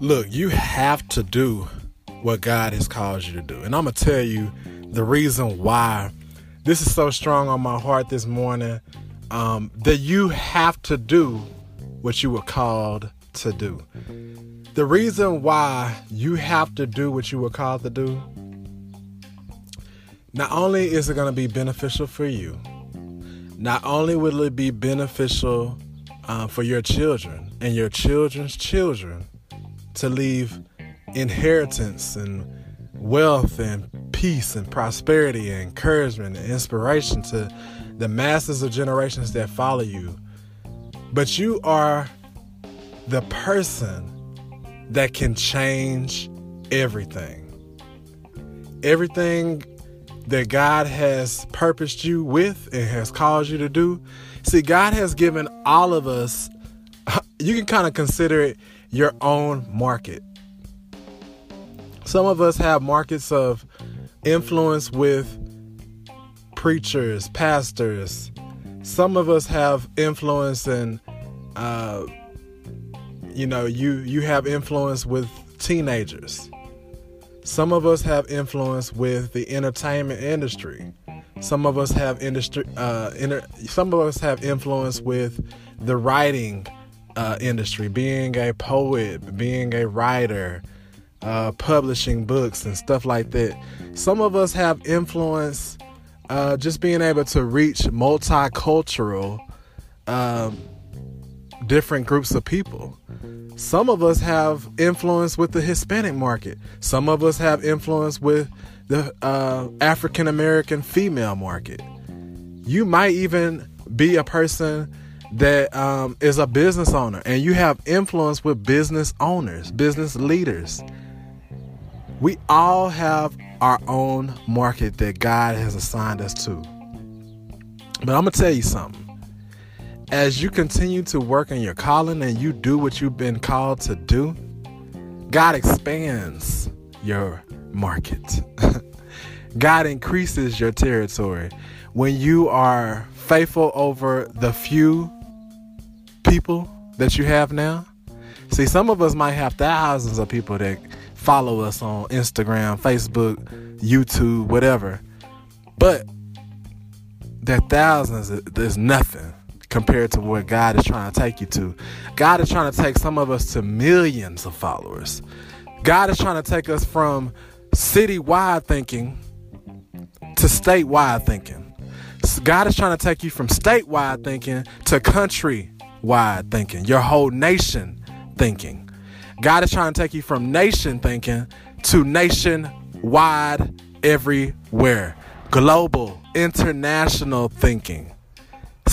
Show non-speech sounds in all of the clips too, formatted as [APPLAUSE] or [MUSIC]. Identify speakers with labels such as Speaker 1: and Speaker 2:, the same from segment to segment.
Speaker 1: Look, you have to do what God has called you to do. And I'm going to tell you the reason why this is so strong on my heart this morning um, that you have to do what you were called to do. The reason why you have to do what you were called to do, not only is it going to be beneficial for you, not only will it be beneficial uh, for your children and your children's children to leave inheritance and wealth and peace and prosperity and encouragement and inspiration to the masses of generations that follow you. But you are the person that can change everything. Everything that God has purposed you with and has caused you to do. See, God has given all of us, [LAUGHS] you can kind of consider it your own market. Some of us have markets of influence with preachers, pastors. Some of us have influence and uh, you know, you you have influence with teenagers. Some of us have influence with the entertainment industry. Some of us have industry. Uh, inter- some of us have influence with the writing uh, industry, being a poet, being a writer, uh, publishing books and stuff like that. Some of us have influence uh, just being able to reach multicultural, um, different groups of people. Some of us have influence with the Hispanic market. Some of us have influence with the uh, African American female market. You might even be a person that um, is a business owner and you have influence with business owners, business leaders. We all have our own market that God has assigned us to. But I'm going to tell you something. As you continue to work in your calling and you do what you've been called to do, God expands your market. [LAUGHS] God increases your territory. When you are faithful over the few people that you have now, see, some of us might have thousands of people that follow us on Instagram, Facebook, YouTube, whatever. But that thousands is nothing compared to where God is trying to take you to. God is trying to take some of us to millions of followers. God is trying to take us from citywide thinking to statewide thinking. God is trying to take you from statewide thinking to countrywide thinking, your whole nation thinking. God is trying to take you from nation thinking to nationwide, everywhere, global, international thinking.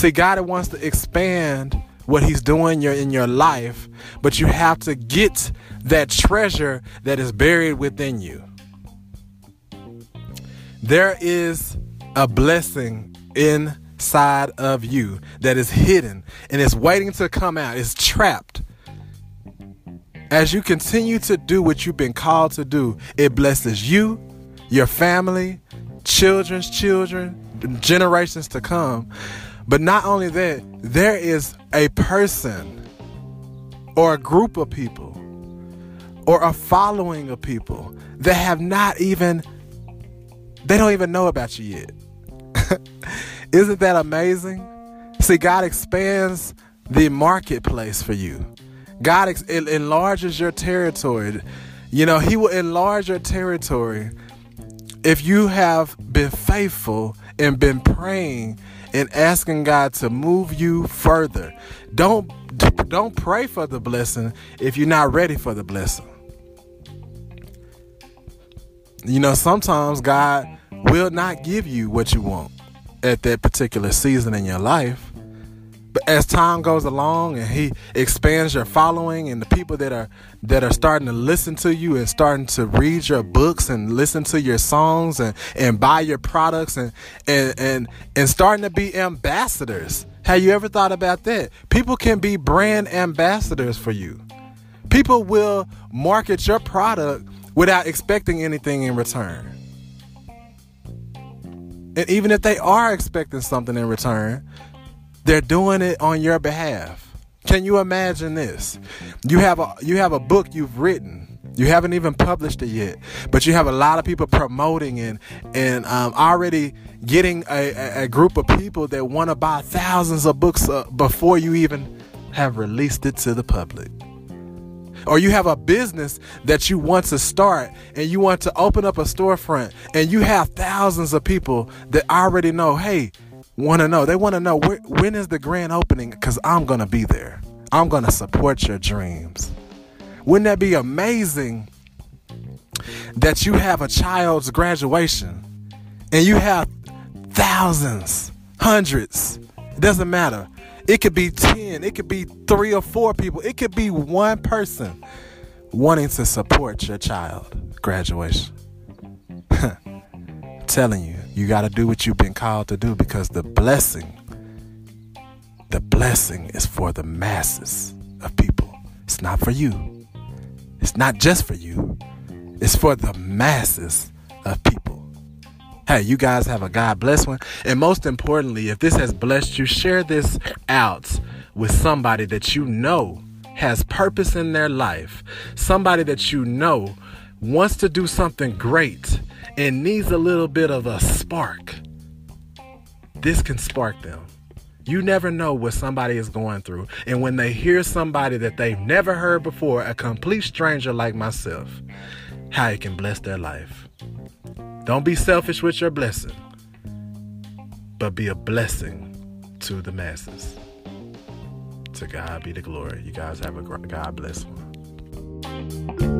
Speaker 1: See, God wants to expand what He's doing in your life, but you have to get that treasure that is buried within you. There is a blessing inside of you that is hidden and it's waiting to come out. It's trapped. As you continue to do what you've been called to do, it blesses you, your family, children's children, generations to come. But not only that, there is a person or a group of people or a following of people that have not even, they don't even know about you yet. [LAUGHS] Isn't that amazing? See, God expands the marketplace for you. God ex- enlarges your territory. You know, He will enlarge your territory if you have been faithful and been praying and asking God to move you further. Don't don't pray for the blessing if you're not ready for the blessing. You know, sometimes God will not give you what you want at that particular season in your life. But as time goes along and he expands your following and the people that are that are starting to listen to you and starting to read your books and listen to your songs and, and buy your products and, and and and starting to be ambassadors. Have you ever thought about that? People can be brand ambassadors for you. People will market your product without expecting anything in return. And even if they are expecting something in return, they're doing it on your behalf. Can you imagine this? You have a you have a book you've written. You haven't even published it yet, but you have a lot of people promoting and and um, already getting a, a, group of people that want to buy thousands of books uh, before you even have released it to the public. Or you have a business that you want to start and you want to open up a storefront and you have thousands of people that already know, hey, want to know. They want to know when is the grand opening because I'm going to be there. I'm going to support your dreams. Wouldn't that be amazing that you have a child's graduation and you have thousands, hundreds, it doesn't matter. It could be 10, it could be three or four people, it could be one person wanting to support your child graduation. Telling you, you got to do what you've been called to do because the blessing, the blessing is for the masses of people. It's not for you. It's not just for you. It's for the masses of people. Hey, you guys have a God bless one. And most importantly, if this has blessed you, share this out with somebody that you know has purpose in their life, somebody that you know wants to do something great and needs a little bit of a spark, this can spark them. You never know what somebody is going through. And when they hear somebody that they've never heard before, a complete stranger like myself, how it can bless their life. Don't be selfish with your blessing, but be a blessing to the masses. To God be the glory. You guys have a God bless one.